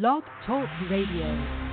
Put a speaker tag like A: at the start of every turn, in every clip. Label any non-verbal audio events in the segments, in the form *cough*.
A: Blog Talk Radio.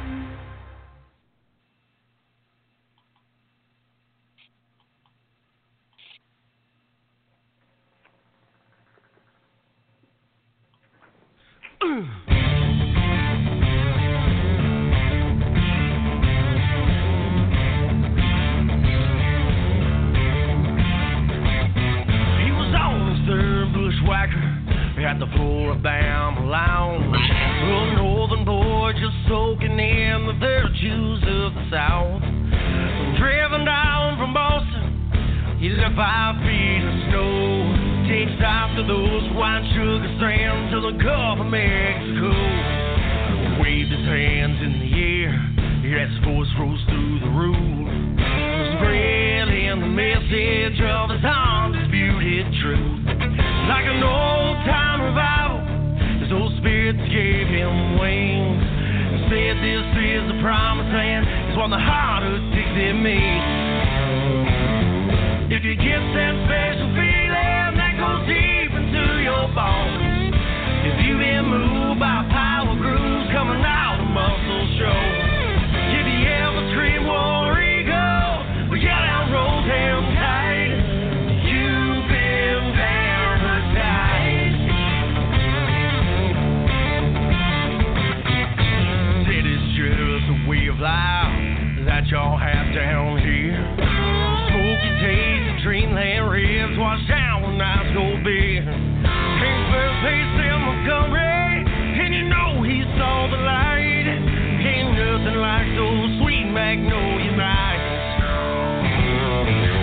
B: Dreamland ribs washed down with nice gold beer. First place in Montgomery, and you know he saw the light. Ain't nothing like those sweet magnolia nights.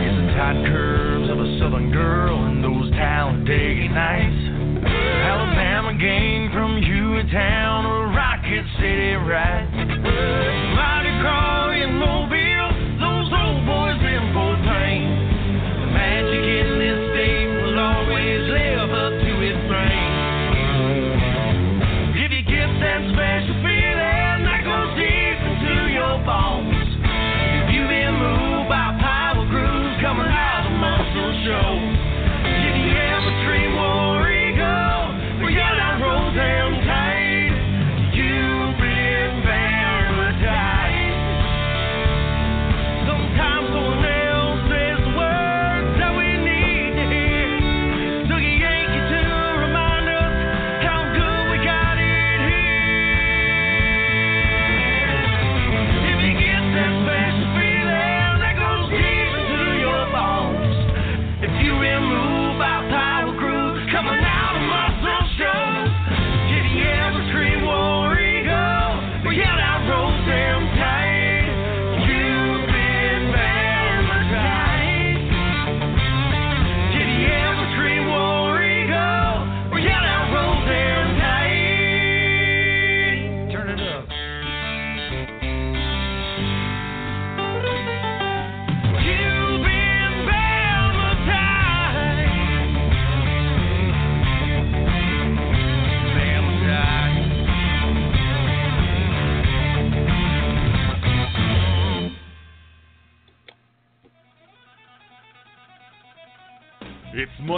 B: It's the tight curves of a southern girl and those Talladega nights. Alabama gang from Hueytown or Rocket City right.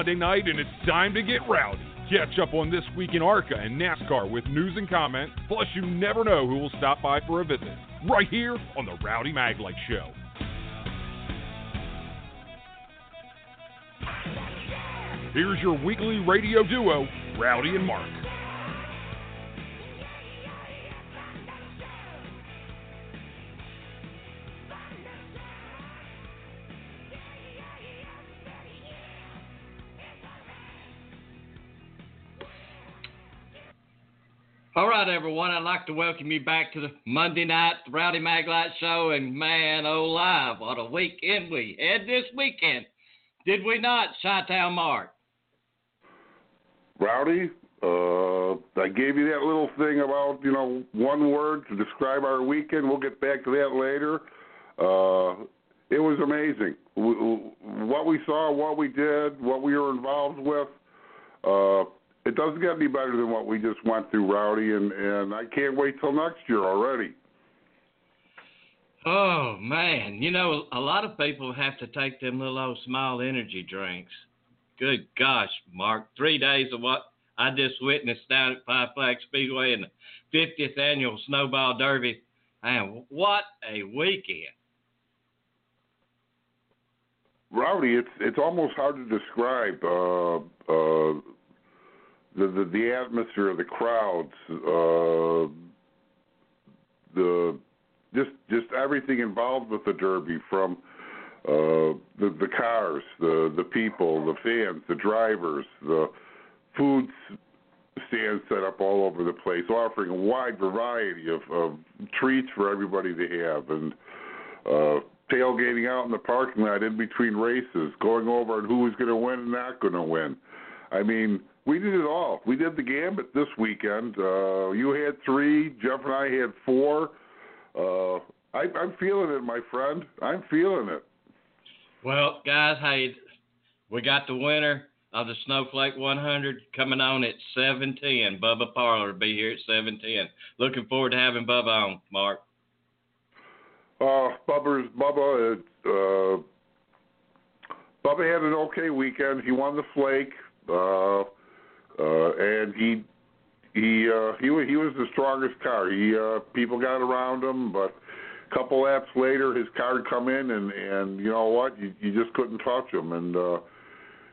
C: Monday night and it's time to get rowdy. Catch up on this week in ARCA and NASCAR with news and comment. Plus, you never know who will stop by for a visit. Right here on the Rowdy Maglite Show. Here's your weekly radio duo, Rowdy and Mark.
D: All right, everyone. I'd like to welcome you back to the Monday night Rowdy Maglite Show. And man, oh, live, what a weekend we had this weekend. Did we not, Chi-Town Mark?
E: Rowdy, uh, I gave you that little thing about, you know, one word to describe our weekend. We'll get back to that later. Uh, it was amazing. W- w- What we saw, what we did, what we were involved with. Uh, it doesn't get any better than what we just went through, Rowdy, and, and I can't wait till next year already.
D: Oh man, you know a lot of people have to take them little old small energy drinks. Good gosh, Mark, three days of what I just witnessed down at Five Flag Speedway in the 50th annual Snowball Derby. And what a weekend!
E: Rowdy, it's it's almost hard to describe uh, uh, the, the the atmosphere, the crowds, uh, the just just everything involved with the Derby, from uh, the the cars, the the people, the fans, the drivers, the food stands set up all over the place, offering a wide variety of, of treats for everybody to have, and uh, tailgating out in the parking lot in between races, going over on who was going to win and not going to win. I mean, we did it all. We did the gambit this weekend. Uh, you had three. Jeff and I had four. Uh, I, I'm feeling it, my friend. I'm feeling it.
D: Well, guys, hey, we got the winner of the Snowflake 100 coming on at 7:10. Bubba Pollard will be here at 7:10. Looking forward to having Bubba on, Mark.
E: Uh, Bubba's Bubba. Uh, Bubba had an okay weekend. He won the Flake, uh, uh, and he he uh, he he was the strongest car. He uh, people got around him, but a couple laps later, his car would come in, and and you know what, you you just couldn't touch him, and uh,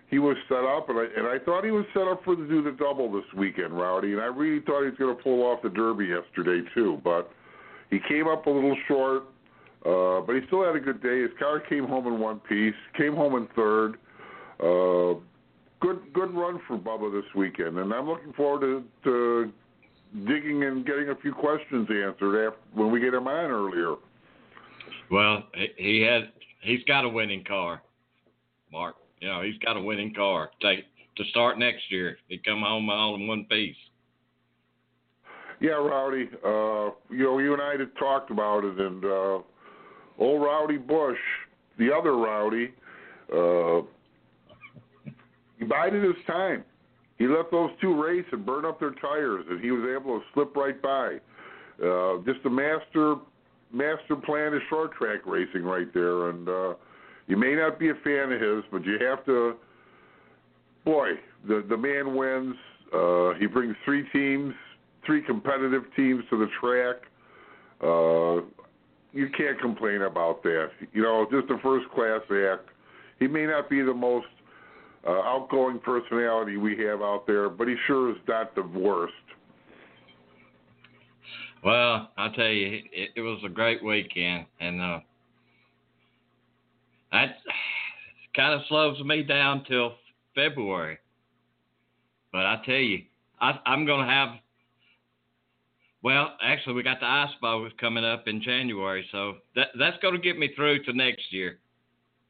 E: he was set up, and I and I thought he was set up for to do the double this weekend, Rowdy, and I really thought he was going to pull off the Derby yesterday too, but he came up a little short. Uh, but he still had a good day. His car came home in one piece, came home in third. Uh, good good run for Bubba this weekend, and I'm looking forward to, to digging and getting a few questions answered after, when we get him on earlier.
D: Well, he had he's got a winning car, Mark. You know he's got a winning car. Take to start next year. He come home all in one piece.
E: Yeah, Rowdy. Uh, you know, you and I had talked about it, and uh, old Rowdy Busch, the other Rowdy, uh, he bided his time. He let those two race and burn up their tires, and he was able to slip right by. Uh, just a master master plan of short track racing right there. And uh, you may not be a fan of his, but you have to. Boy, the the man wins. Uh, he brings three teams, three competitive teams to the track. Uh, you can't complain about that. You know, just a first class act. He may not be the most uh, outgoing personality we have out there, but he sure is not the worst.
D: Well, I'll tell you, it, it was a great weekend, and uh, that *sighs* kind of slows me down till February. But I tell you, I, I'm going to have. Well, actually, we got the ice bowl coming up in January, so that that's going to get me through to next year.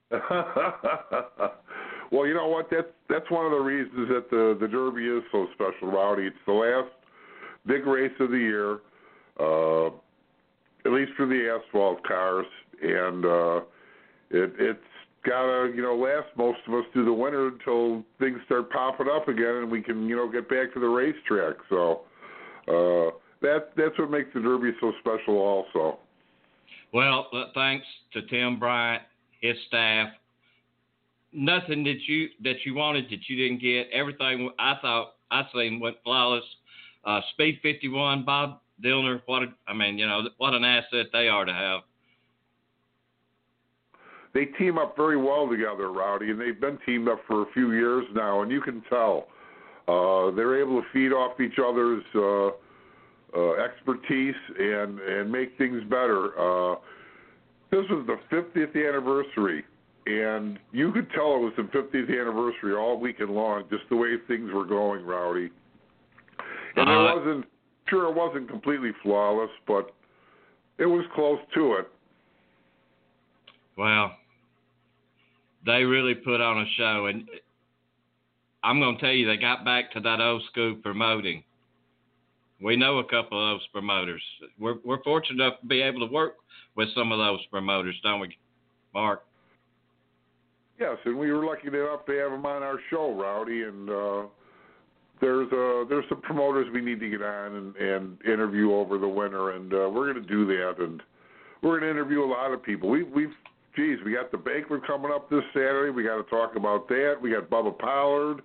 D: *laughs*
E: well, you know what? That's that's one of the reasons that the the Derby is so special, Rowdy. It's the last big race of the year, uh, at least for the asphalt cars, and uh, it it's gotta you know last most of us through the winter until things start popping up again, and we can you know get back to the racetrack. So uh, that that's what makes the Derby so special, also.
D: Well, uh, thanks to Tim Bryant, his staff. Nothing that you that you wanted that you didn't get. Everything I thought I seen went flawless. Uh, Speed 51, Bob Dillner. What a, I mean, you know, what an asset they are to have.
E: They team up very well together, Rowdy, and they've been teamed up for a few years now, and you can tell uh, they're able to feed off each other's uh, uh, expertise and and make things better. Uh, this was the 50th anniversary, and you could tell it was the 50th anniversary all weekend long, just the way things were going, Rowdy. And
D: Uh,
E: it wasn't sure it wasn't completely flawless, but it was close to it.
D: Well, they really put on a show, and I'm going to tell you, they got back to that old school promoting. We know a couple of those promoters. We're we're fortunate enough to be able to work with some of those promoters, don't we, Mark?
E: Yes, and we were lucky enough to have them on our show, Rowdy. And uh, there's uh, there's some promoters we need to get on and, and interview over the winter, and uh, we're going to do that. And we're going to interview a lot of people. We, we've, geez, we got the banquet coming up this Saturday. We got to talk about that. We got Bubba Pollard.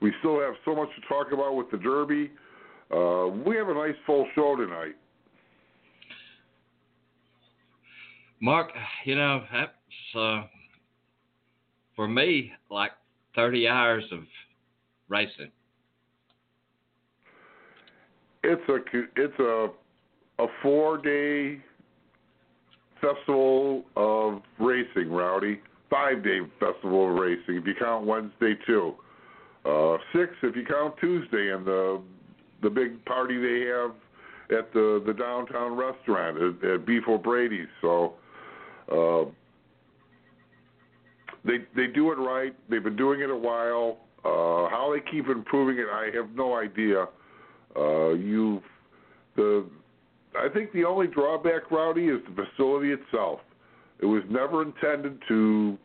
E: we still have so much to talk about with the Derby. Uh, we have a nice full show tonight.
D: Mark, you know that's uh, for me like 30 hours of racing.
E: It's a it's a a four day festival of racing, Rowdy. Five day festival of racing if you count Wednesday too. Uh, six if you count Tuesday and the the big party they have at the the downtown restaurant at, at Beef O'Brady's. So uh, they they do it right. They've been doing it a while. Uh, how they keep improving it, I have no idea. Uh, you the I think the only drawback, Rowdy, is the facility itself. It was never intended to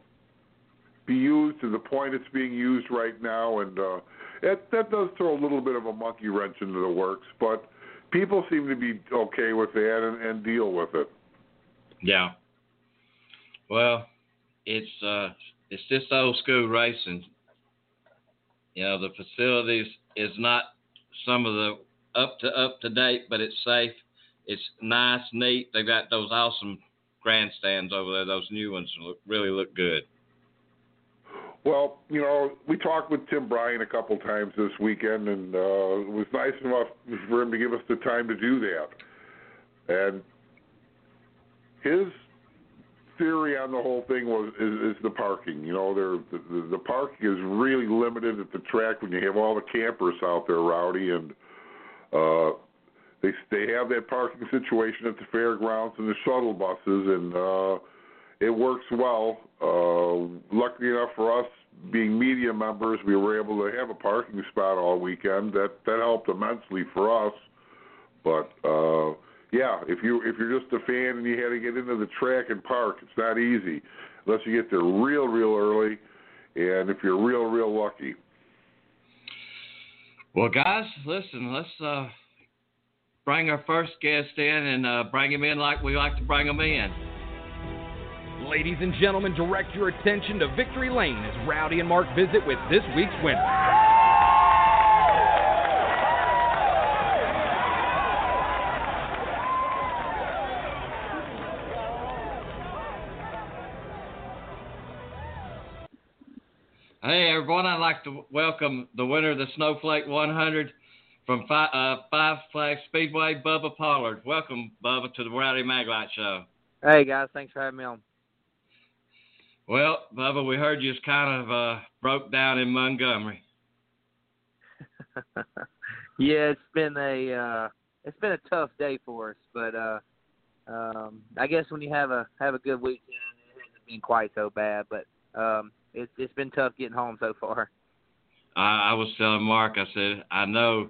E: be used to the point it's being used right now, and uh, that that does throw a little bit of a monkey wrench into the works. But people seem to be okay with that and, and deal with it.
D: Yeah. Well, it's uh, it's just old school racing. You know, the facilities is not some of the up to up to date, but it's safe. It's nice, neat. They've got those awesome grandstands over there. Those new ones look really look good.
E: Well, you know, we talked with Tim Bryant a couple times this weekend, and uh, it was nice enough for him to give us the time to do that. And his theory on the whole thing was is, is the parking. You know, there the, the parking is really limited at the track when you have all the campers out there, rowdy, and uh, they they have that parking situation at the fairgrounds and the shuttle buses, and uh, it works well. Uh, luckily enough for us, being media members, we were able to have a parking spot all weekend. That that helped immensely for us. But uh, yeah, if you if you're just a fan and you had to get into the track and park, it's not easy unless you get there real real early, and if you're real real lucky.
D: Well, guys, listen, let's uh, bring our first guest in and uh, bring him in like we like to bring them in.
C: Ladies and gentlemen, direct your attention to Victory Lane as Rowdy and Mark visit with this week's winner.
D: Like to welcome the winner of the Snowflake 100 from Five, uh, Five Flag Speedway, Bubba Pollard. Welcome, Bubba, to the Rowdy Maglite Show.
F: Hey, guys. Thanks for having me on.
D: Well, Bubba, we heard you just kind of uh, broke down in Montgomery. *laughs*
F: yeah, it's been a uh, it's been a tough day for us, but uh, um, I guess when you have a have a good weekend, it hasn't been quite so bad. But um, it's it's been tough getting home so far.
D: I, I was telling Mark, I said, I know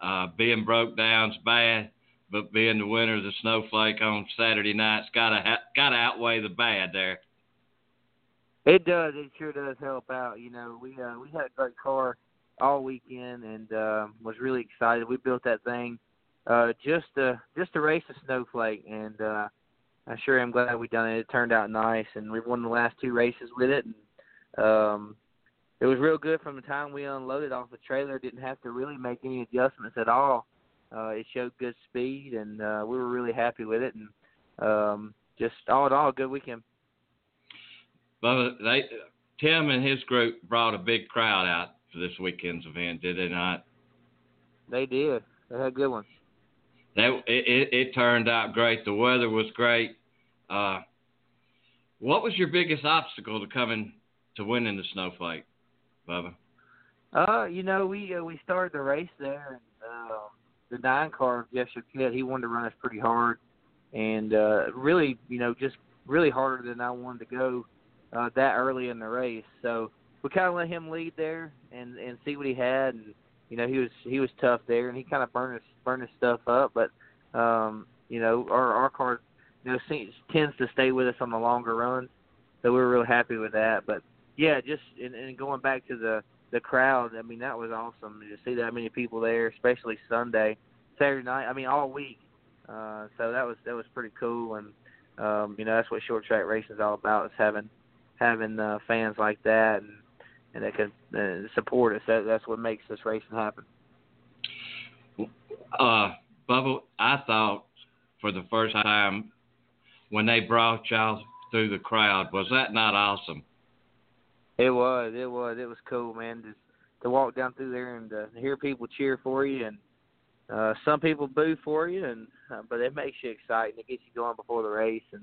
D: uh, being broke down's bad, but being the winner of the snowflake on Saturday night's gotta ha- gotta outweigh the bad there.
F: It does. It sure does help out. You know, we uh, we had a great car all weekend and uh, was really excited. We built that thing uh, just to just to race a snowflake, and uh, I sure am glad we done it. It turned out nice, and we won the last two races with it. And um, it was real good from the time we unloaded off the trailer. Didn't have to really make any adjustments at all. Uh, it showed good speed, and uh, we were really happy with it. And um, just all in all, a good weekend.
D: But they, Tim and his group brought a big crowd out for this weekend's event, did they not?
F: They did. They had a good one.
D: That it, it, it turned out great. The weather was great. Uh, what was your biggest obstacle to coming to winning the snowflake, Bubba?
F: Uh, you know, we uh, we started the race there, and uh, the nine car Jeff Choquette, he wanted to run us pretty hard, and uh, really, you know, just really harder than I wanted to go uh, that early in the race. So we kind of let him lead there and and see what he had, and you know, he was he was tough there, and he kind of burned his burned his stuff up, but um, you know, our our car, you know, seems, tends to stay with us on the longer runs, so we were real happy with that, but yeah, just and, and going back to the the crowd, I mean that was awesome to see that many people there, especially Sunday, Saturday night. I mean all week. Uh, so that was that was pretty cool, and um, you know that's what short track racing is all about is having having uh, fans like that, and and that can uh, support us. That that's what makes this racing happen.
D: Uh, Bubba, I thought for the first time when they brought y'all through the crowd, was that not awesome?
F: It was, it was, it was cool, man. To to walk down through there and uh, hear people cheer for you, and uh, some people boo for you, and uh, but it makes you excited. It gets you going before the race, and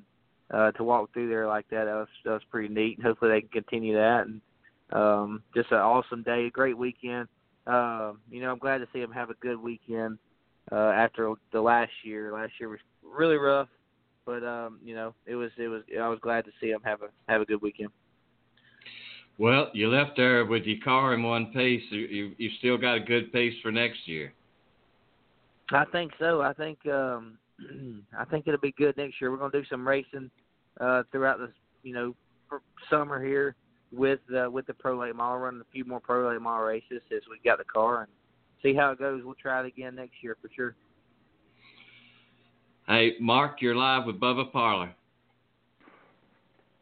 F: uh, to walk through there like that, that was that was pretty neat. And hopefully they can continue that, and um, just an awesome day, a great weekend. Uh, you know, I'm glad to see them have a good weekend uh, after the last year. Last year was really rough, but um, you know, it was it was. I was glad to see them have a have a good weekend.
D: Well, you left there with your car in one piece. You you, still got a good piece for next year.
F: I think so. I think um, *clears throat* I think it'll be good next year. We're going to do some racing uh, throughout this, you know, summer here with uh, with the pro late model. Run a few more pro late model races as we got the car and see how it goes. We'll try it again next year for sure.
D: Hey, Mark, you're live with Bubba Pollard.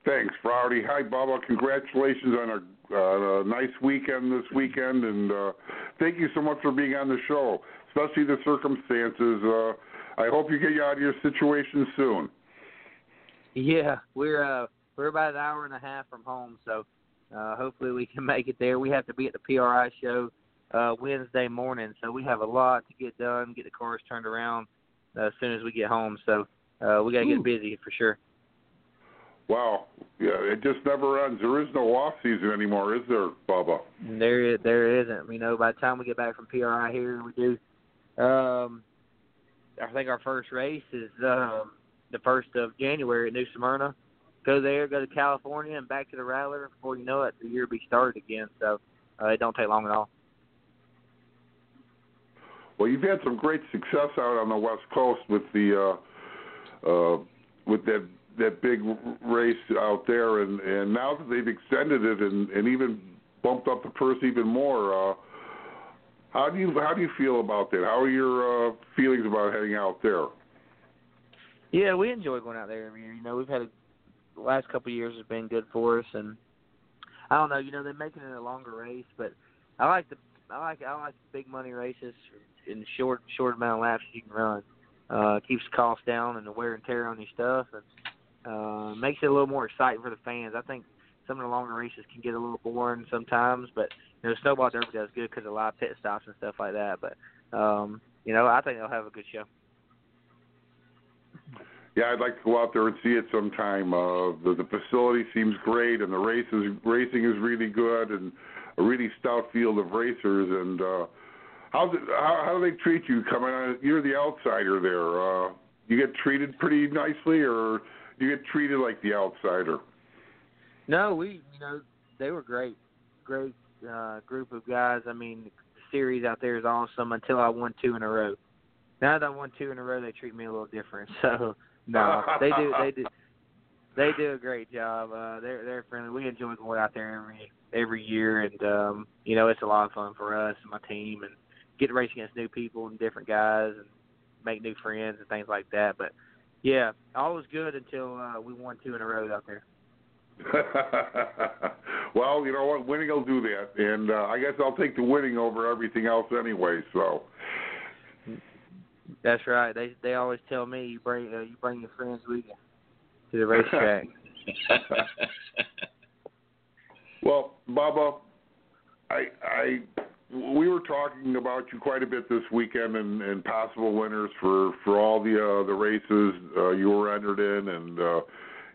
E: Thanks, Rowdy. Hi, Bubba. Congratulations on a, uh, a nice weekend this weekend, and uh, thank you so much for being on the show, especially the circumstances. Uh, I hope you get out of your situation soon.
F: Yeah, we're uh, we're about an hour and a half from home, so uh, hopefully we can *laughs* make it there. We have to be at the PRI show uh, Wednesday morning, so we have a lot to get done, get the cars turned around uh, as soon as we get home. So uh, we got to get busy for sure.
E: Wow, yeah, it just never ends. There is no off season anymore, is there, Bubba?
F: There, there isn't. You know, by the time we get back from PRI here, we do. Um, I think our first race is um, the first of January at New Smyrna. Go there, go to California, and back to the Rattler. Before you know it, the year will be started again. So uh, it don't take long at all.
E: Well, you've had some great success out on the West Coast with the uh, uh, with that that big race out there, and and now that they've extended it and and even bumped up the purse even more. Uh, how do you how do you feel about that? How are your uh, feelings about heading out there?
F: Yeah, we enjoy going out there every year. You know, we've had a, the last couple of years has been good for us, and I don't know. You know, they're making it a longer race, but I like the I like I like the big money races in short short amount of laps you can run. Uh, keeps costs down and the wear and tear on your stuff, and uh, makes it a little more exciting for the fans. I think some of the longer races can get a little boring sometimes, but you know, Snowball Derby does good because of a lot of pit stops and stuff like that. But um, you know, I think they'll have a good show.
E: Yeah, I'd like to go out there and see it sometime. Uh, the, the facility seems great, and the races racing is really good, and a really stout field of racers. And uh, how's it, how, how do they treat you coming on? You're the outsider there. Uh, you get treated pretty nicely, or you get treated like the outsider?
F: No, we you know they were great, great uh, group of guys. I mean, the series out there is awesome until I won two in a row. Now that I won two in a row, they treat me a little different. *laughs* So no, they do they do they do a great job. Uh, they're they're friendly. We enjoy going out there every every year, and um, you know it's a lot of fun for us and my team, and get to race against new people and different guys, and make new friends and things like that. But yeah, all was good until uh, we won two in a row out there. *laughs*
E: well, you know what? Winning will do that, and uh, I guess I'll take the winning over everything else anyway. So.
F: That's right. They they always tell me you bring uh, you bring your friends with you to the racetrack. *laughs*
E: well, Bubba, I I we were talking about you quite a bit this weekend and, and possible winners for for all the uh, the races uh, you were entered in, and uh,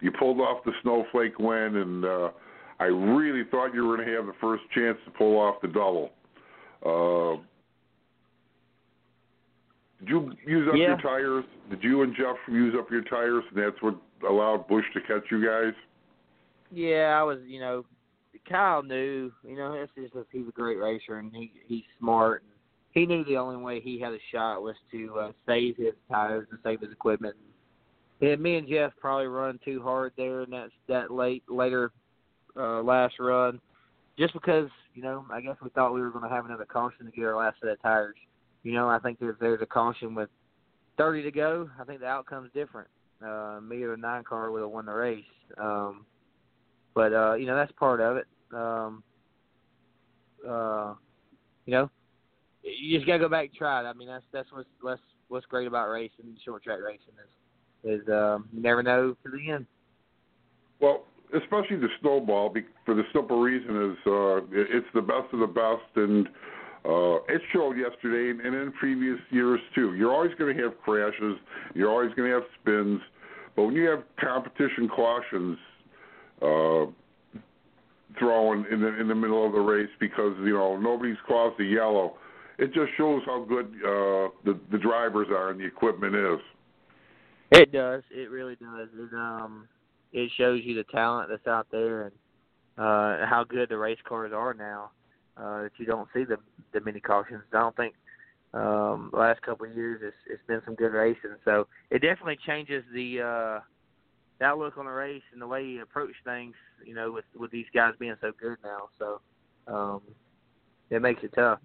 E: you pulled off the snowflake win, and uh, I really thought you were going to have the first chance to pull off the double. Uh, did you use up
F: Yeah.
E: your tires? Did you and Jeff use up your tires, and that's what allowed Busch to catch you guys?
F: Yeah, I was. You know, Kyle knew. You know, it's just that he's a great racer and he he's smart. And he knew the only way he had a shot was to uh, save his tires and save his equipment. And me and Jeff probably run too hard there in that that late later uh, last run, just because you know I guess we thought we were going to have another caution to get our last set of tires. You know, I think if there's a caution with 30 to go, I think the outcome's different. Uh, me or the nine car would have won the race. Um, but uh, you know that's part of it. Um, uh, you know, you just gotta go back and try it. I mean, that's that's what's what's what's great about racing, short track racing is is um, you never know to the end.
E: Well, especially the snowball, for the simple reason is uh, it's the best of the best, and uh, it showed yesterday and in previous years too. You're always going to have crashes, you're always going to have spins, but when you have competition cautions uh, thrown in the in the middle of the race because you know nobody's caused a yellow, it just shows how good uh, the the drivers are and the equipment is.
F: It does. It really does. It um it shows you the talent that's out there and uh how good the race cars are now. Uh that you don't see the the many cautions. I don't think um the last couple of years it's it's been some good racing. So it definitely changes the uh the outlook on the race and the way you approach things, you know, with with these guys being so good now. So um it makes it tough.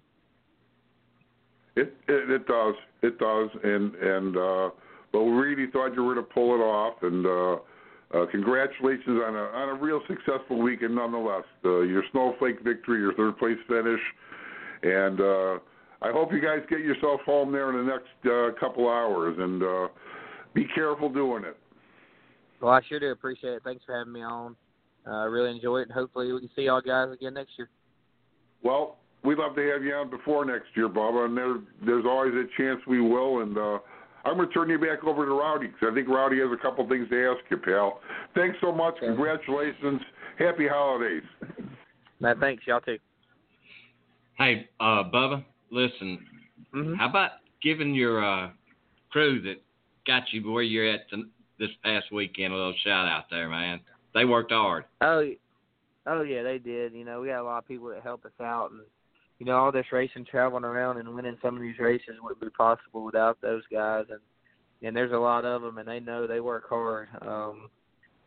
E: It it, it does. It does and and uh but we really thought you were to pull it off and uh uh, congratulations on a on a real successful weekend, nonetheless. Uh, your snowflake victory, your third place finish, and uh, I hope you guys get yourself home there in the next uh, couple hours. And uh, be careful doing it.
F: Well, I sure do appreciate it. Thanks for having me on. Uh, I uh, really enjoy it, and hopefully we can see y'all guys again next year.
E: Well, we'd love to have you on before next year, Bubba, and there, there's always a chance we will. And uh, I'm going to turn you back over to Rowdy because I think Rowdy has a couple things to ask you, pal. Thanks so much. Okay. Congratulations. Happy holidays.
F: Man, thanks. Y'all too.
D: Hey, uh, Bubba, listen.
F: Mm-hmm.
D: How about giving your uh, crew that got you where you're at this past weekend a little shout out there, man? They worked hard.
F: Oh, oh yeah, they did. You know, we got a lot of people that helped us out, and you know, all this racing, traveling around and winning some of these races wouldn't be possible without those guys. And and there's a lot of them, and they know they work hard. Um,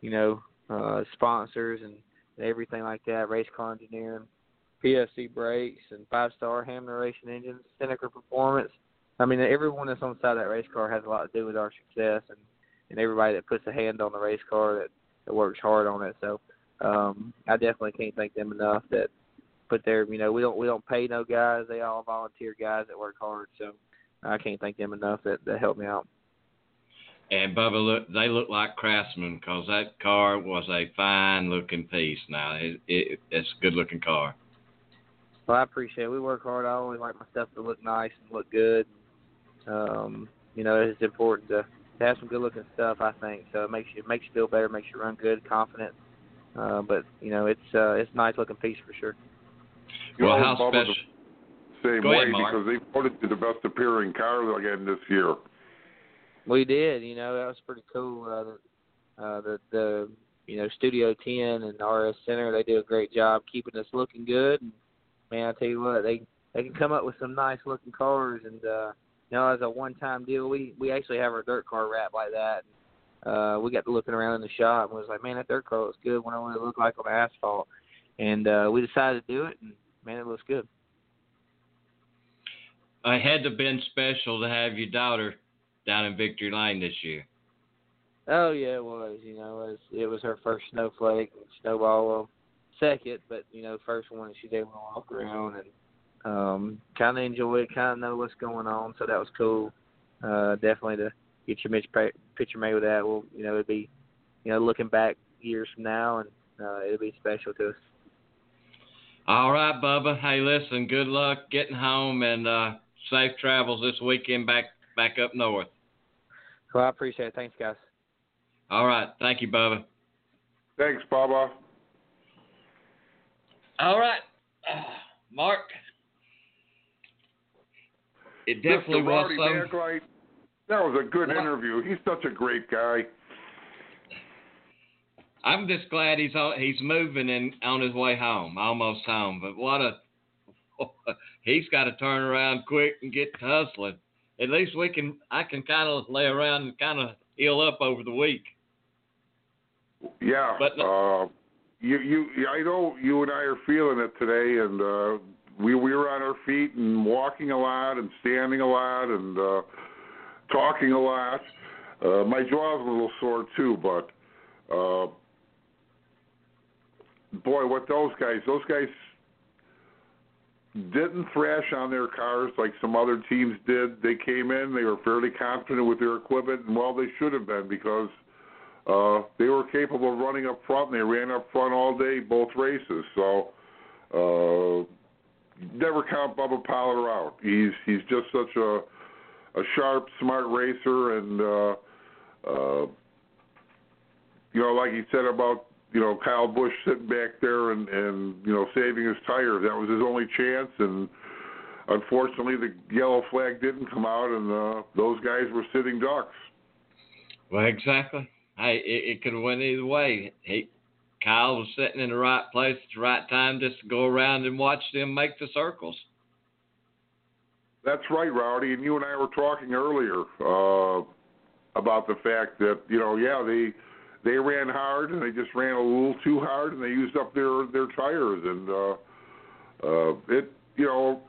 F: you know, uh, sponsors and, everything like that, race car engineering, PFC brakes, and five star Hamner Racing engines, Seneca Performance. I mean, everyone that's on the side of that race car has a lot to do with our success, and and everybody that puts a hand on the race car that that works hard on it. So um, I definitely can't thank them enough that put their you know we don't we don't pay no guys they all volunteer guys that work hard so I can't thank them enough that that helped me out.
D: And Bubba, look, they look like craftsmen because that car was a fine looking piece. Now it, it it's a good looking car.
F: Well, I appreciate it. We work hard. I always like my stuff to look nice and look good. Um, you know, it's important to, to have some good looking stuff. I think so. It makes you it makes you feel better, makes you run good, confident. Uh, but you know, it's uh, it's a nice looking piece for sure.
E: You
D: well,
E: how
D: special?
E: Same
D: Go
E: way
D: ahead,
E: because they voted you the best appearing car again this year.
F: We did. You know that was pretty cool. Uh, the, uh, the the you know Studio 10 and RS Center they do a great job keeping us looking good. And man, I tell you what, they they can come up with some nice looking cars. And uh, you know, as a one time deal, we we actually have our dirt car wrapped like that. Uh, we got to looking around in the shop and was like, man, that dirt car looks good. What I want it look like on the asphalt. And uh, we decided to do it. And man, it looks good.
D: It had to have been special to have your daughter down in Victory Lane this year.
F: Oh yeah, it was. You know, it was, it was her first snowflake and snowball. Well, second, but you know, first one she's able to walk around and um kind of enjoy it, kind of know what's going on. So that was cool. Uh, definitely to get your picture made with that. Well, you know, it'd be, you know, looking back years from now, and uh, it'll be special to us.
D: All right, Bubba. Hey, listen, good luck getting home and uh, safe travels this weekend back back up north.
F: Well, I appreciate it. Thanks, guys.
D: All right. Thank you, Bubba.
E: Thanks, Bubba.
D: All right. Uh, Mark. It definitely
E: Mr.
D: was
E: some... That was a good interview. He's such a great guy.
D: I'm just glad he's on, he's moving and on his way home, almost home. But what a *laughs* he's got to turn around quick and get hustling. At least we can I can kind of lay around and kind of heal up over the week.
E: Yeah,
D: but
E: uh, you you I know you and I are feeling it today, and uh, we we were on our feet and walking a lot and standing a lot and uh, talking a lot. Uh, my jaw's a little sore too, but uh, boy, what those guys, those guys, didn't thrash on their cars like some other teams did. They came in, they were fairly confident with their equipment, and well, they should have been because uh, they were capable of running up front. And they ran up front all day, both races. So uh, never count Bubba Pollard out. He's he's just such a a sharp, smart racer, and uh, uh, you know, like he said about you know Kyle Busch sitting back there and and you know saving his tires. That was his only chance, and unfortunately the yellow flag didn't come out, and uh, those guys were sitting ducks.
D: Well, exactly. Hey, it, it could have went either way. He Kyle was sitting in the right place at the right time just to go around and watch them make the circles.
E: That's right, Rowdy. And you and I were talking earlier uh, about the fact that you know, yeah, they they ran hard and they just ran a little too hard and they used up their their tires and uh, uh, it you know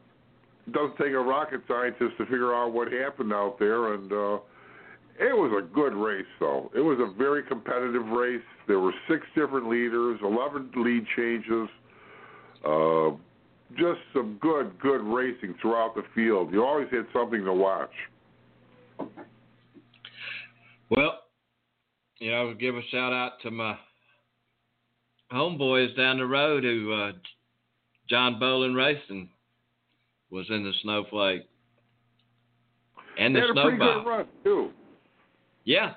E: doesn't take a rocket scientist to figure out what happened out there and uh, it was a good race though. It was a very competitive race. There were six different leaders, eleven lead changes. Uh, just some good, good racing throughout the field. You always had something to watch.
D: Well, you know, give a shout out to my homeboys down the road who uh, John Bolin Racing was in the snowflake and the
E: they had
D: snowball.
E: a pretty good run too.
D: Yeah.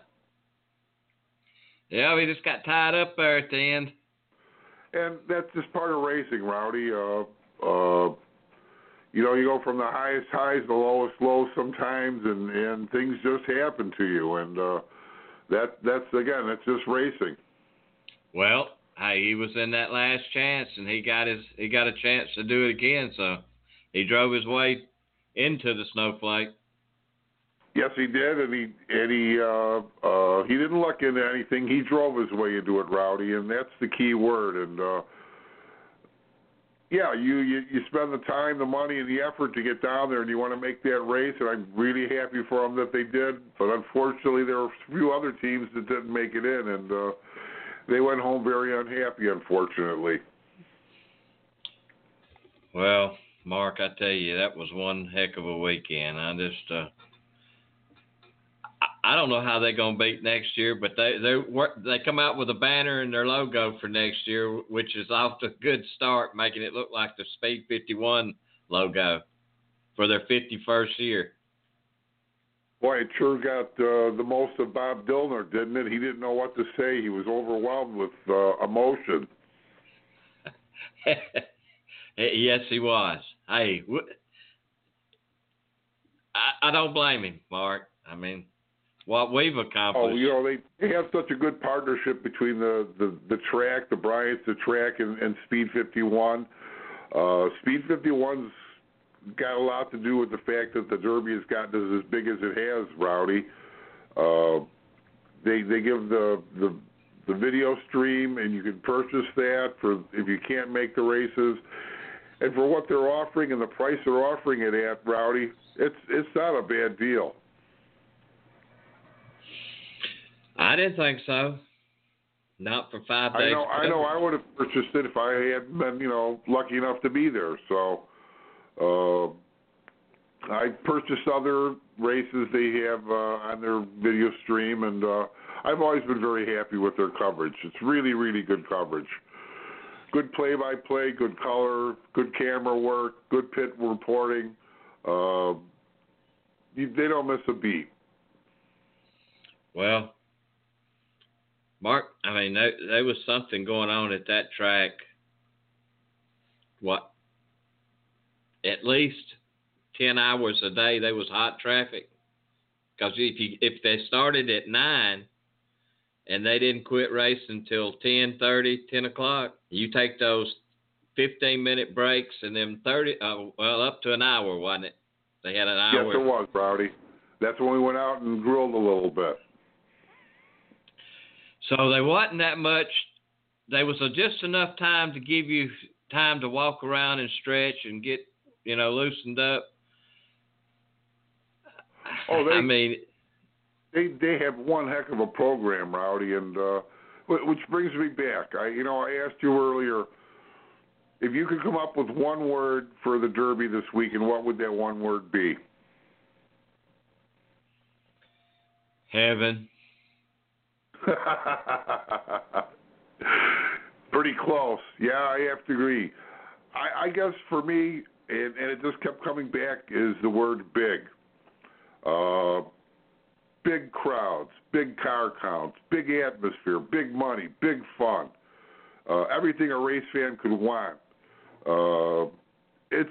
D: Yeah, we just got tied up there at the end.
E: And that's just part of racing, Rowdy. Uh, uh, you know, you go from the highest highs to the lowest lows sometimes, and and things just happen to you, and uh, that that's again, that's just racing.
D: Well, hey, he was in that last chance, and he got his he got a chance to do it again. So he drove his way into the snowflake.
E: Yes, he did, and he and he uh, uh, he didn't luck into anything. He drove his way into it, Rowdy, and that's the key word. And uh, yeah, you, you you spend the time, the money, and the effort to get down there, and you want to make that race. And I'm really happy for them that they did. But unfortunately, there were a few other teams that didn't make it in, and uh, they went home very unhappy. Unfortunately.
D: Well, Mark, I tell you, that was one heck of a weekend. I just, uh, I don't know how they're gonna beat next year, but they they work, they come out with a banner and their logo for next year, which is off to a good start, making it look like the Speed 51 logo for their 51st year.
E: Boy, it sure got uh, the most of Bob Dillner, didn't it? He didn't know what to say. He was overwhelmed with uh, emotion. *laughs*
D: yes, he was. Hey, I, I don't blame him, Mark. I mean, what we've accomplished.
E: Oh, you know, they, they have such a good partnership between the, the, the track, the Bryants, the track, and, and Speed 51. Uh, Speed 51's got a lot to do with the fact that the Derby has gotten as big as it has, Rowdy. Uh, they they give the, the the video stream, and you can purchase that for if you can't make the races. And for what they're offering and the price they're offering it at, Rowdy, it's it's not a bad deal.
D: I didn't think so. Not for five days.
E: I know. I know. I would have purchased it if I had been, you know, lucky enough to be there. So, uh, I purchased other races they have uh, on their video stream, and uh, I've always been very happy with their coverage. It's really, really good coverage. Good play-by-play, good color, good camera work, good pit reporting. Uh, they don't miss a beat.
D: Well, Mark, I mean, there, there was something going on at that track. What? At least ten hours a day, there was hot traffic. Because if you if they started at nine, and they didn't quit racing until 10, 30, 10 o'clock, you take those fifteen minute breaks and then thirty, uh, well, up to an hour, wasn't it? They had an hour.
E: Yes, it was, Rowdy. That's when we went out and grilled a little bit.
D: So they wasn't that much. They was a, just enough time to give you time to walk around and stretch and get, you know, loosened up.
E: Oh, they,
D: I mean,
E: they they have one heck of a program, Rowdy, and uh, which brings me back. I, you know, I asked you earlier. if you could come up with one word for the Derby this weekend, what would that one word be?
D: Heaven. *laughs*
E: Pretty close. Yeah, I have to agree. I, I guess for me, and, and it just kept coming back, is the word big. Uh, big crowds, big car counts, big atmosphere, big money, big fun. Uh, everything a race fan could want. Uh, it's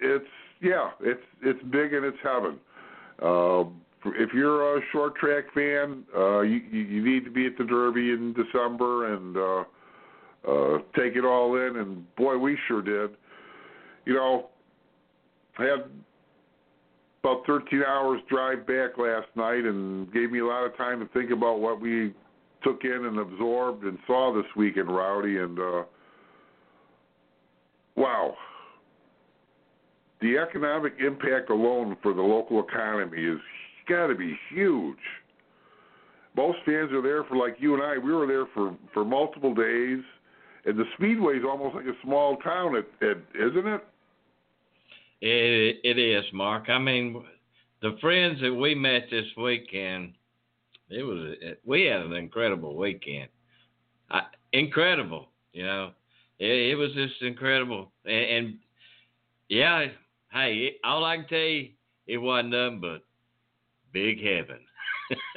E: it's yeah, it's it's big and it's heaven. Uh, if you're a short track fan, uh, you you need to be at the Derby in December and uh, uh, take it all in. And boy, we sure did. You know, I had about 13 hours drive back last night and gave me a lot of time to think about what we took in and absorbed and saw this weekend, Rowdy. And uh, wow, the economic impact alone for the local economy is got to be huge. Most fans are there for like you and I. We were there for for multiple days, and the speedway is almost like a small town, at, at, isn't it?
D: It it is, Mark. I mean, the friends that we met this weekend, it was we had an incredible weekend. I, incredible, you know. It, it was just incredible, and, and yeah, hey, all I can tell you, it wasn't nothing but big heaven. *laughs*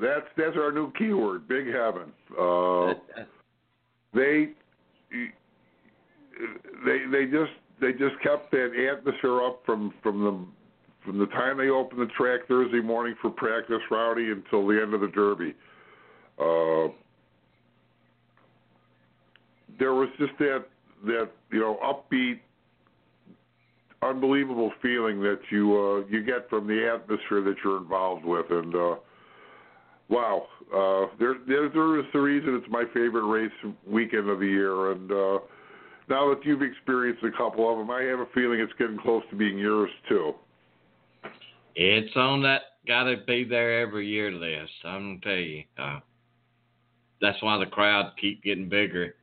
E: that's that's our new keyword, big heaven. Uh, *laughs* they they they just they just kept that atmosphere up from from the from the time they opened the track Thursday morning for practice, Rowdy, until the end of the Derby. Uh, there was just that that you know upbeat, unbelievable feeling that you uh, you get from the atmosphere that you're involved with, and uh, wow, uh, there, there there is the reason it's my favorite race weekend of the year, and. Uh, now that you've experienced a couple of them, I have a feeling it's getting close to being yours too.
D: It's on that got to be there every year list. I'm gonna tell you. Uh, that's why the crowd keep getting bigger.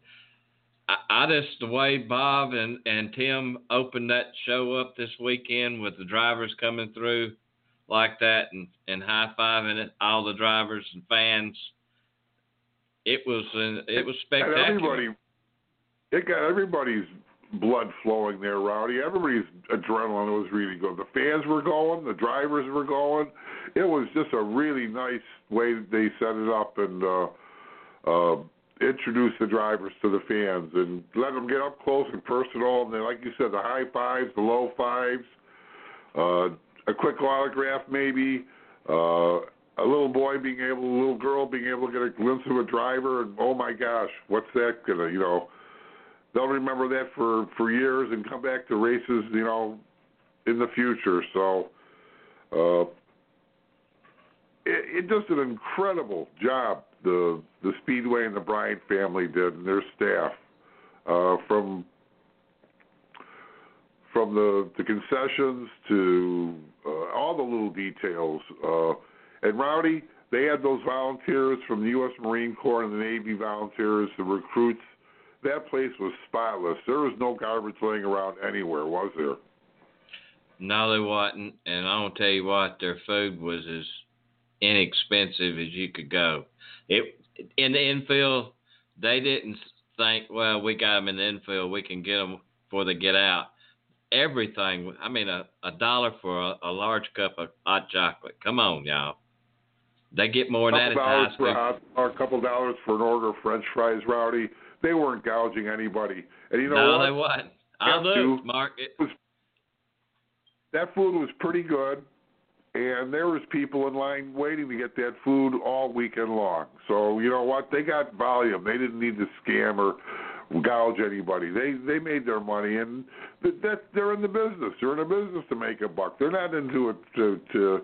D: I, I just the way Bob and and Tim opened that show up this weekend with the drivers coming through like that and and high fiving it all the drivers and fans. It was it was spectacular.
E: And everybody it got everybody's blood flowing there, Rowdy. Everybody's adrenaline was really good. The fans were going, the drivers were going. It was just a really nice way they set it up and uh, uh, introduce the drivers to the fans and let them get up close and personal. And then, like you said, the high fives, the low fives, uh, a quick autograph maybe. Uh, a little boy being able, a little girl being able to get a glimpse of a driver, and oh my gosh, what's that gonna, you know? they'll remember that for for years and come back to races, you know, in the future. So, uh, it, it does an incredible job the the Speedway and the Bryant family did and their staff uh, from from the the concessions to uh, all the little details. Uh, and Rowdy, they had those volunteers from the U.S. Marine Corps and the Navy volunteers, the recruits that place was spotless. There was no garbage laying around anywhere, was there?
D: No, there wasn't. And I'll tell you what, their food was as inexpensive as you could go. It in the infield, they didn't think, well, we got them in the infield, we can get them before they get out. Everything. I mean, a, a dollar for a, a large cup of hot chocolate. Come on, y'all. They get more than that at high
E: school. Hot, or a couple dollars for an order of French fries, Rowdy. They weren't gouging anybody. And you know
D: no,
E: what?
D: they weren't. I looked, Mark. It
E: that food was pretty good, and there was people in line waiting to get that food all weekend long. So you know what? They got volume. They didn't need to scam or gouge anybody. They they made their money, and that, that they're in the business. They're in a business to make a buck. They're not into it to to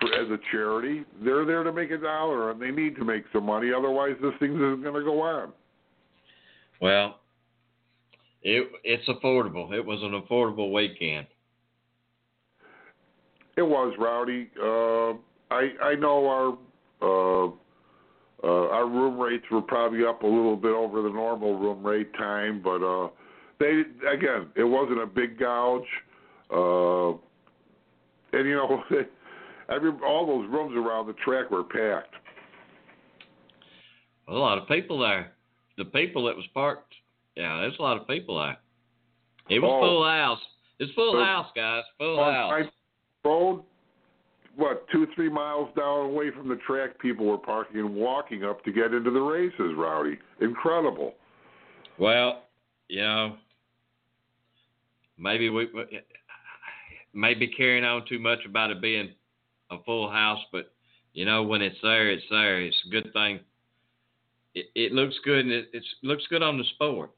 E: for, as a charity. They're there to make a dollar, and they need to make some money. Otherwise, this thing isn't going to go on.
D: Well, it it's affordable. It was an affordable weekend.
E: It was rowdy. Uh, I I know our uh, Uh, our room rates were probably up a little bit over the normal room rate time, but uh, they again, it wasn't a big gouge. Uh, and you know, *laughs* every all those rooms around the track were packed.
D: A lot of people there. The people that was parked, yeah, there's a lot of people there. It was
E: Oh.
D: full house. It's full
E: So-
D: house, guys. Full
E: On
D: house.
E: Road, what two, three miles down away from the track, people were parking and walking up to get into the races. Rowdy, incredible.
D: Well, you know, maybe we maybe carrying on too much about it being a full house, but you know, when it's there, it's there. It's a good thing. It, it looks good, and it looks good on the sport.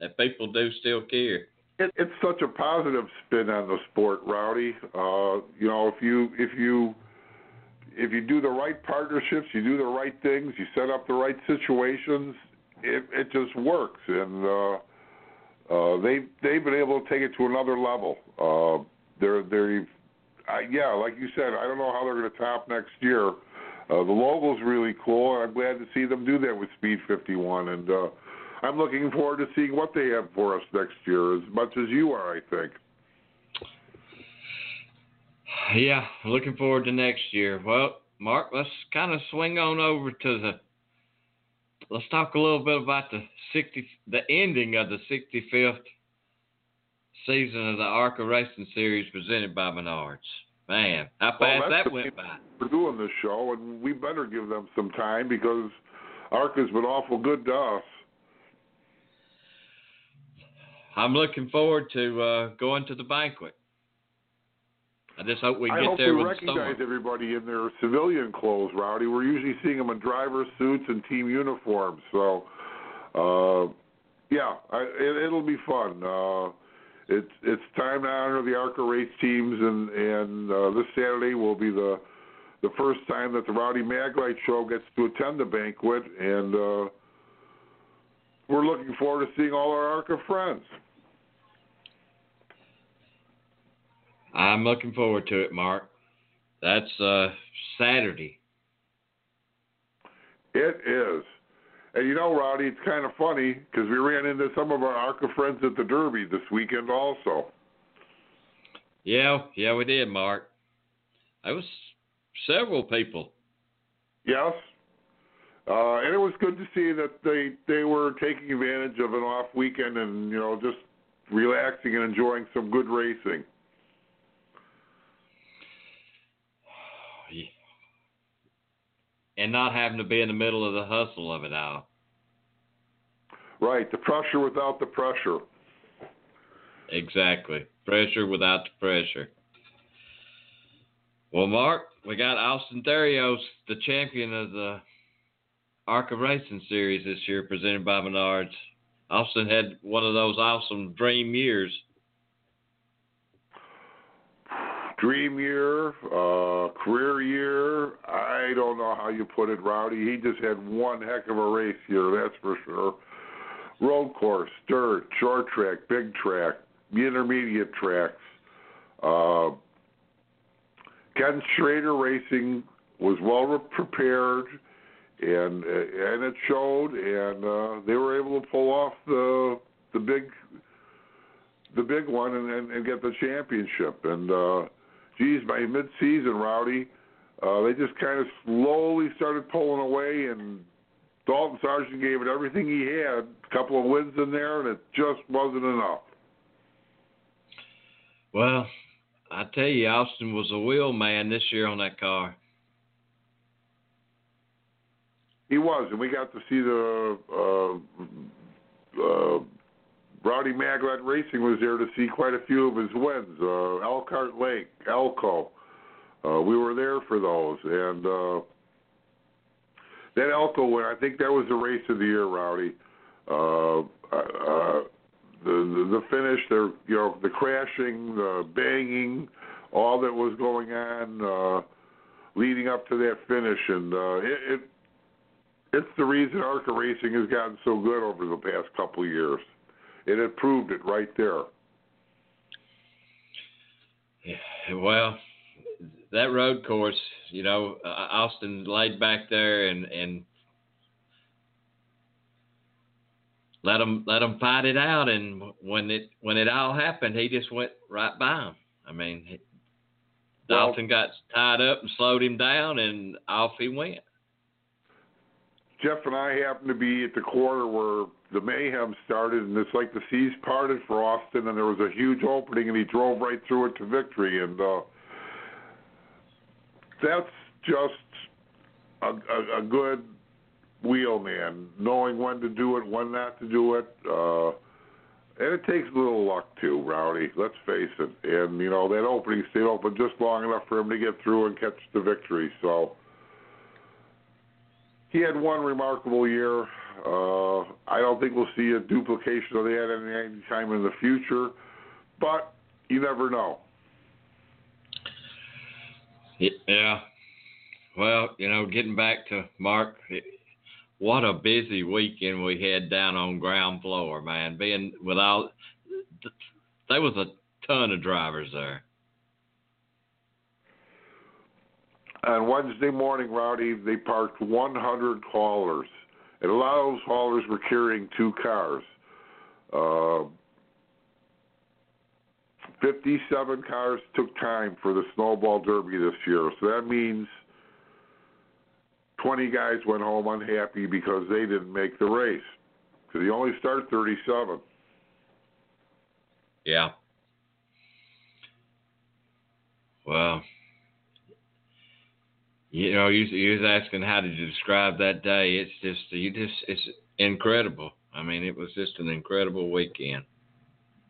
D: That people do still care.
E: It, it's such a positive spin on the sport, Rowdy. Uh, you know, if you if you if you do the right partnerships, you do the right things, you set up the right situations, it it just works. And uh, uh, they they've been able to take it to another level. Uh, they're I, yeah, like you said, I don't know how they're going to top next year. Uh, the logo's really cool, and I'm glad to see them do that with Speed 51. And uh, I'm looking forward to seeing what they have for us next year, as much as you are, I think.
D: Yeah, looking forward to next year. Well, Mark, let's kind of swing on over to the. Let's talk a little bit about the sixty, the ending of the sixty-fifth season of the ARCA Racing Series presented by Menards. Man, how fast
E: that's
D: that went by.
E: We're doing this show, and we better give them some time because ARCA's been awful good to us.
D: I'm looking forward to uh, going to the banquet. I just hope we
E: I
D: get
E: hope
D: there
E: we
D: with the storm.
E: recognize everybody in their civilian clothes, Rowdy. We're usually seeing them in driver suits and team uniforms. So, uh, yeah, I, it, it'll be fun. Uh, it's it's time to honor the ARCA race teams, and and uh, this Saturday will be the the first time that the Rowdy Maglite Show gets to attend the banquet, and uh, we're looking forward to seeing all our ARCA friends.
D: I'm looking forward to it, Mark. That's uh, Saturday.
E: It is. And you know, Rowdy, it's kind of funny because we ran into some of our ARCA friends at the Derby this weekend also.
D: Yeah, yeah, we did, Mark. There was several people.
E: Yes. Uh, and it was good to see that they they were taking advantage of an off weekend and you know just relaxing and enjoying some good racing.
D: And not having to be in the middle of the hustle of it all.
E: Right, the pressure without the pressure.
D: Exactly. Pressure without the pressure. Well, Mark, we got Austin Theriault, the champion of the ARCA Racing Series this year, presented by Menards. Austin had one of those awesome dream years.
E: Dream year, uh, career year. I don't know how you put it, Rowdy. He just had one heck of a race year, that's for sure. Road course, dirt, short track, big track, intermediate tracks. Uh, Ken Schrader Racing was well prepared, and and it showed, and uh, they were able to pull off the the big the big one and, and, and get the championship. And uh, geez, by mid-season, Rowdy, uh, they just kind of slowly started pulling away, and Dalton Sargent gave it everything he had. A couple of wins in there, and it just wasn't enough.
D: Well, I tell you, Austin was a wheel man this year on that car.
E: He was, and we got to see the uh, uh, Rowdy Maglite Racing was there to see quite a few of his wins. Uh, Elkhart Lake, Elko. Uh, we were there for those, and uh, that Elko win. I think that was the race of the year, Rowdy. Uh, uh, the, the the finish, the you know the crashing, the banging, all that was going on uh, leading up to that finish, and uh, it, it it's the reason ARCA racing has gotten so good over the past couple of years. It had proved it right there.
D: Yeah, well, that road course, you know, uh, Austin laid back there and and let them let them fight it out. And when it when it all happened, he just went right by him. I mean, he,
E: Well-
D: Dalton got tied up and slowed him down, and off he went.
E: Jeff and I happened to be at the corner where the mayhem started, and it's like the seas parted for Austin, and there was a huge opening, and he drove right through it to victory, and uh, that's just a, a, a good wheelman, knowing when to do it, when not to do it. Uh, and it takes a little luck too, Rowdy. Let's face it. And you know that opening stayed open just long enough for him to get through and catch the victory. So he had one remarkable year. Uh, I don't think we'll see a duplication of that any, time in the future, but you never know.
D: Yeah. Well, you know, getting back to Mark, it, what a busy weekend we had down on ground floor, man. Being without, there was a ton of drivers there.
E: On Wednesday morning, Rowdy, they parked 100 haulers, and a lot of those haulers were carrying two cars. Uh, 57 cars took time for the Snowball Derby this year, so that means 20 guys went home unhappy because they didn't make the race. Because you only start 37.
D: Yeah. Well, you know, you, you was asking how did you describe that day? It's just you just it's incredible. I mean, it was just an incredible weekend.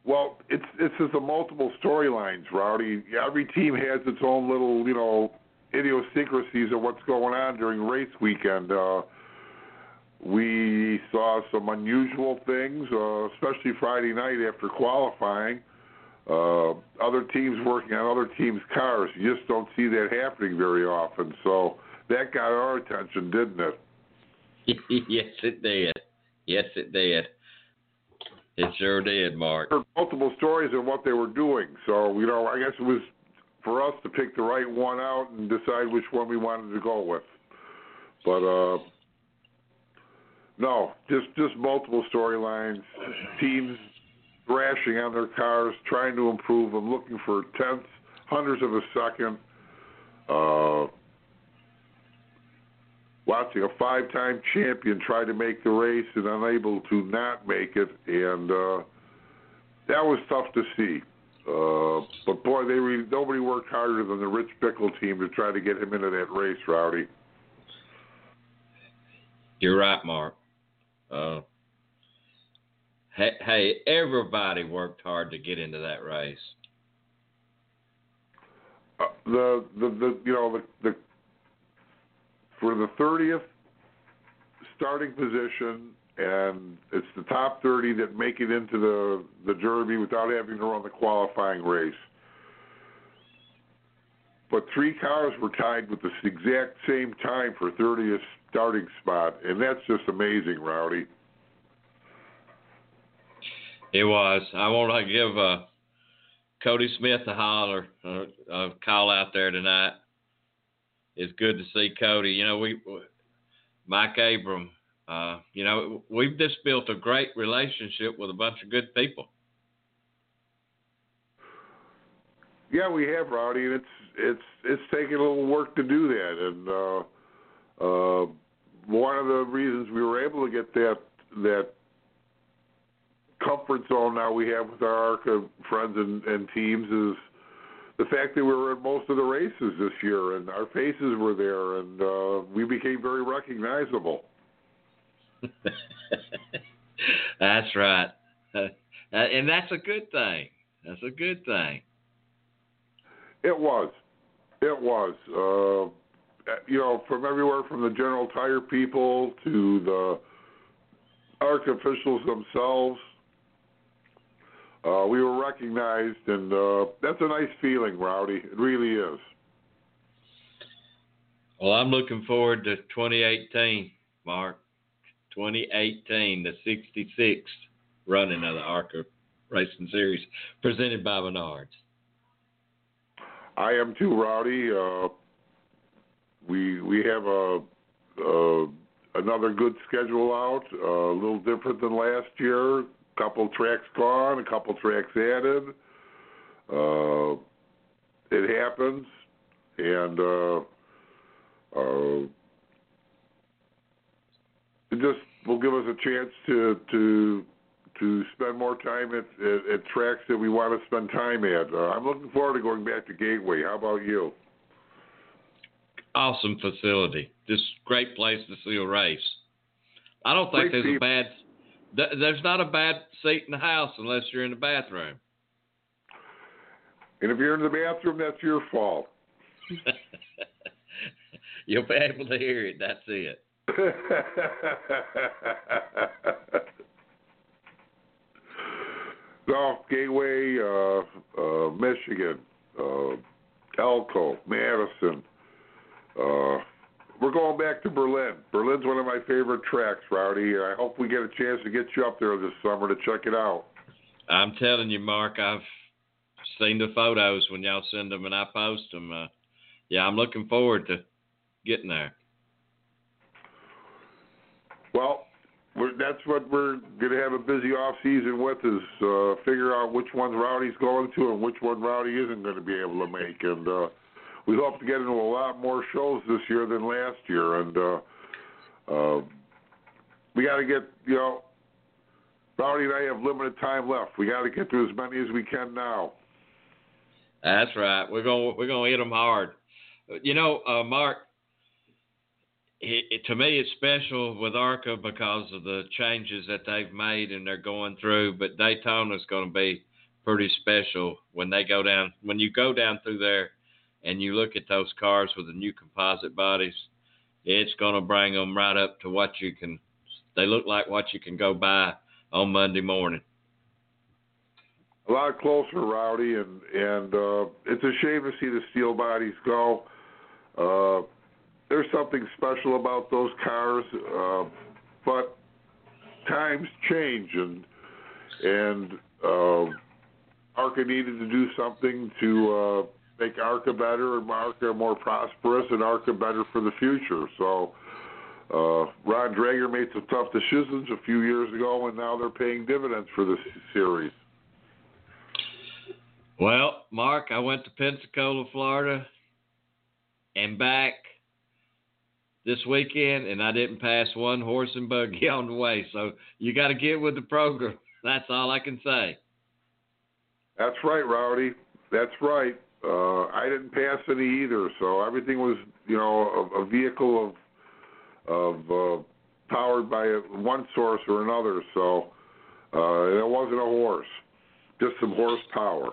E: Well, it's it's just a multiple storylines, Rowdy. Every team has its own little, you know, idiosyncrasies of what's going on during race weekend. Uh, we saw some unusual things, uh, especially Friday night after qualifying. Uh, other teams working on other teams' cars. You just don't see that happening very often. So that got our attention, didn't it? *laughs*
D: yes, it did. Yes, it did. It sure did, Mark.
E: heard multiple stories of what they were doing. So, you know, I guess it was for us to pick the right one out and decide which one we wanted to go with. But uh no, just just multiple storylines, teams thrashing on their cars, trying to improve them, looking for tenths, hundreds of a second. Uh watching a five-time champion try to make the race and unable to not make it, and uh, that was tough to see. Uh, but boy, they really, nobody worked harder than the Rich Bickle team to try to get him into that race, Rowdy.
D: You're right, Mark. Uh, hey, everybody worked hard to get into that race.
E: Uh, the, the the you know the the for the thirtieth starting position, and it's the top thirty that make it into the the Derby without having to run the qualifying race. But three cars were tied with the exact same time for 30th starting spot, and that's just amazing, Rowdy.
D: It was. I want to give uh, Cody Smith a holler, uh, a call out there tonight. It's good to see Cody. You know, we, Mike Abram. Uh, you know, we've just built a great relationship with a bunch of good people.
E: Yeah, we have, Rowdy, and it's it's it's taking a little work to do that. And uh, uh, one of the reasons we were able to get that that comfort zone now we have with our ARCA friends and, and teams is the fact that we were in most of the races this year and our faces were there and uh, we became very recognizable. *laughs*
D: that's right, *laughs* uh, and that's a good thing. That's a good thing.
E: It was. It was. Uh, you know, from everywhere from the General Tire people to the ARC officials themselves, uh, we were recognized, and uh, that's a nice feeling, Rowdy. It really is.
D: Well, I'm looking forward to 2018, Mark. 2018, the 66th running of the ARCA Racing Series presented by Menards.
E: I am too, Rowdy. Uh, we we have a, a another good schedule out, uh, a little different than last year. A couple tracks gone, a couple tracks added. Uh, it happens, and uh, uh, it just will give us a chance to to to spend more time at, at, at tracks that we want to spend time at. Uh, I'm looking forward to going back to Gateway. How about you?
D: Awesome facility. Just great place to see a race. I don't think
E: Great
D: there's a bad. Th- There's not a bad seat in the house unless you're in the bathroom.
E: And if you're in the bathroom, that's your fault. *laughs*
D: You'll be able to hear it. That's it. *laughs*
E: no, Gateway, uh, uh, Michigan, uh, Elko, Madison. We're going back to Berlin. Berlin's one of my favorite tracks, Rowdy. I hope we get a chance to get you up there this summer to check it out.
D: I'm telling you, Mark. I've seen the photos when y'all send them and I post them. Uh, yeah, I'm looking forward to getting there.
E: Well, that's what we're going to have a busy off season with is uh, figure out which ones Rowdy's going to and which one Rowdy isn't going to be able to make. And uh, we hope to get into a lot more shows this year than last year. And uh, uh, we got to get, you know, Rowdy and I have limited time left. We got to get to as many as we can now.
D: That's right. We're gonna we're gonna hit them hard. You know, uh, Mark. It, it, to me, it's special with ARCA because of the changes that they've made and they're going through. But Daytona's going to be pretty special when they go down. When you go down through there and you look at those cars with the new composite bodies, it's going to bring them right up to what you can. They look like what you can go buy on Monday morning.
E: a lot closer, Rowdy, and and uh, it's a shame to see the steel bodies go. Uh, there's something special about those cars, uh, but times change, and and uh, ARCA needed to do something to uh, make ARCA better and ARCA more prosperous and ARCA better for the future. So. Uh, Ron Drager made some tough decisions a few years ago, and now they're paying dividends for the s- series.
D: Well, Mark, I went to Pensacola, Florida, and back this weekend, and I didn't pass one horse and buggy *laughs* on the way. So you got to get with the program. *laughs* That's all I can say.
E: That's right, Rowdy. That's right. Uh, I didn't pass any either, so everything was, you know, a, a vehicle of of uh, powered by one source or another. So uh, it wasn't a horse, just some horsepower.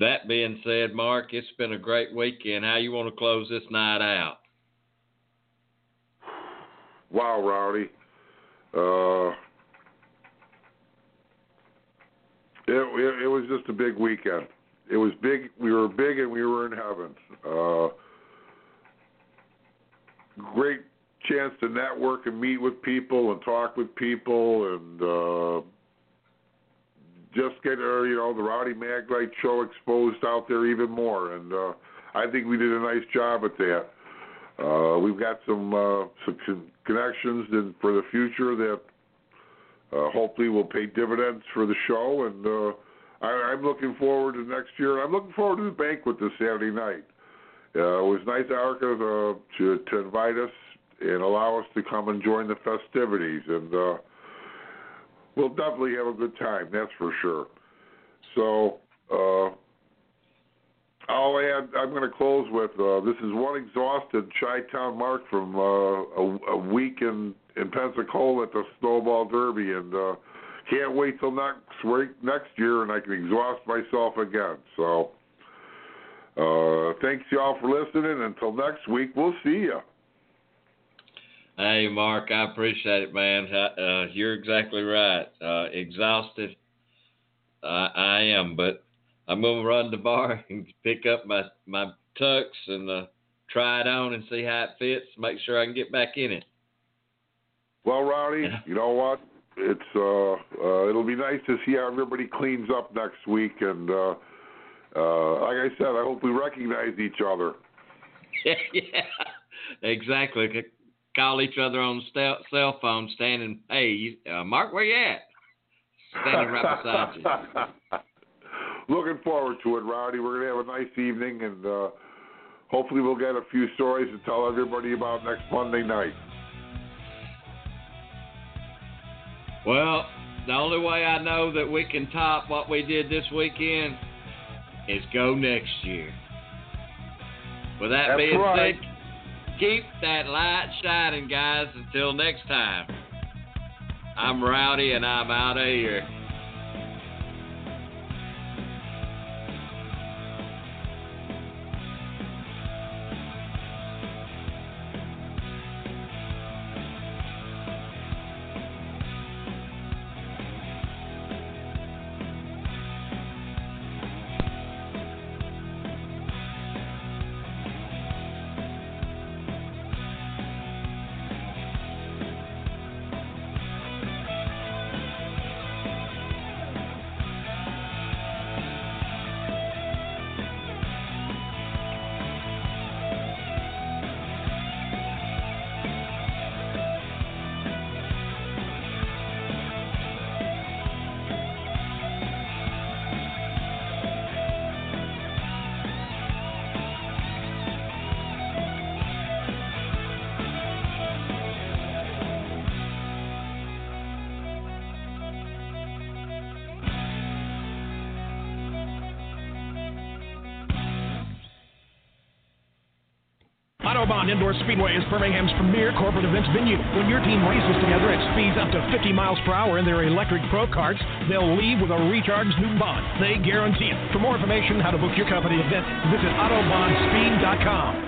D: That being said, Mark, it's been a great weekend. How you want to close this night out?
E: Wow, Rowdy. Uh, it, it, was just a big weekend. It was big. We were big and we were in heaven. Uh, great chance to network and meet with people and talk with people and uh, just get uh, you know the Rowdy Maglite show exposed out there even more. And uh, I think we did a nice job at that. Uh, we've got some uh, some con- connections in, for the future that uh, hopefully will pay dividends for the show, and uh, I, I'm looking forward to next year. I'm looking forward to the banquet this Saturday night. Uh, it was nice, ARCA, uh, to to invite us and allow us to come and join the festivities, and uh, we'll definitely have a good time. That's for sure. So. Uh, I'll add, I'm going to close with uh, this is one exhausted Chi Town Mark from uh, a, a week in, in Pensacola at the Snowball Derby, and uh, can't wait till next week, next year, and I can exhaust myself again. So, uh, thanks y'all for listening. Until next week, we'll see you.
D: Hey, Mark, I appreciate it, man. Uh, you're exactly right. Uh, exhausted, I am, but I'm gonna run to the bar *laughs* and pick up my my tux and uh, try it on and see how it fits. Make sure I can get back in it.
E: Well, Rowdy, you know what? It's uh, uh, it'll be nice to see how everybody cleans up next week, and uh, uh, like I said, I hope we recognize each other.
D: yeah, *laughs* yeah, exactly. Call each other on the cell phone, standing. Hey, uh, Mark, where you at? Standing right beside you. *laughs*
E: Looking forward to it, Rowdy. We're gonna have a nice evening, and uh, hopefully, we'll get a few stories to tell everybody about next Monday night.
D: Well, the only way I know that we can top what we did this weekend is go next year. With that
E: That's
D: being
E: right.
D: said, keep that light shining, guys. Until next time, I'm Rowdy and I'm out of here.
G: Autobahn Indoor Speedway is Birmingham's premier corporate events venue. When your team races together at speeds up to 50 miles per hour in their electric pro carts, they'll leave with a recharged new bond. They guarantee it. For more information how to book your company event, visit AutobahnSpeed.com.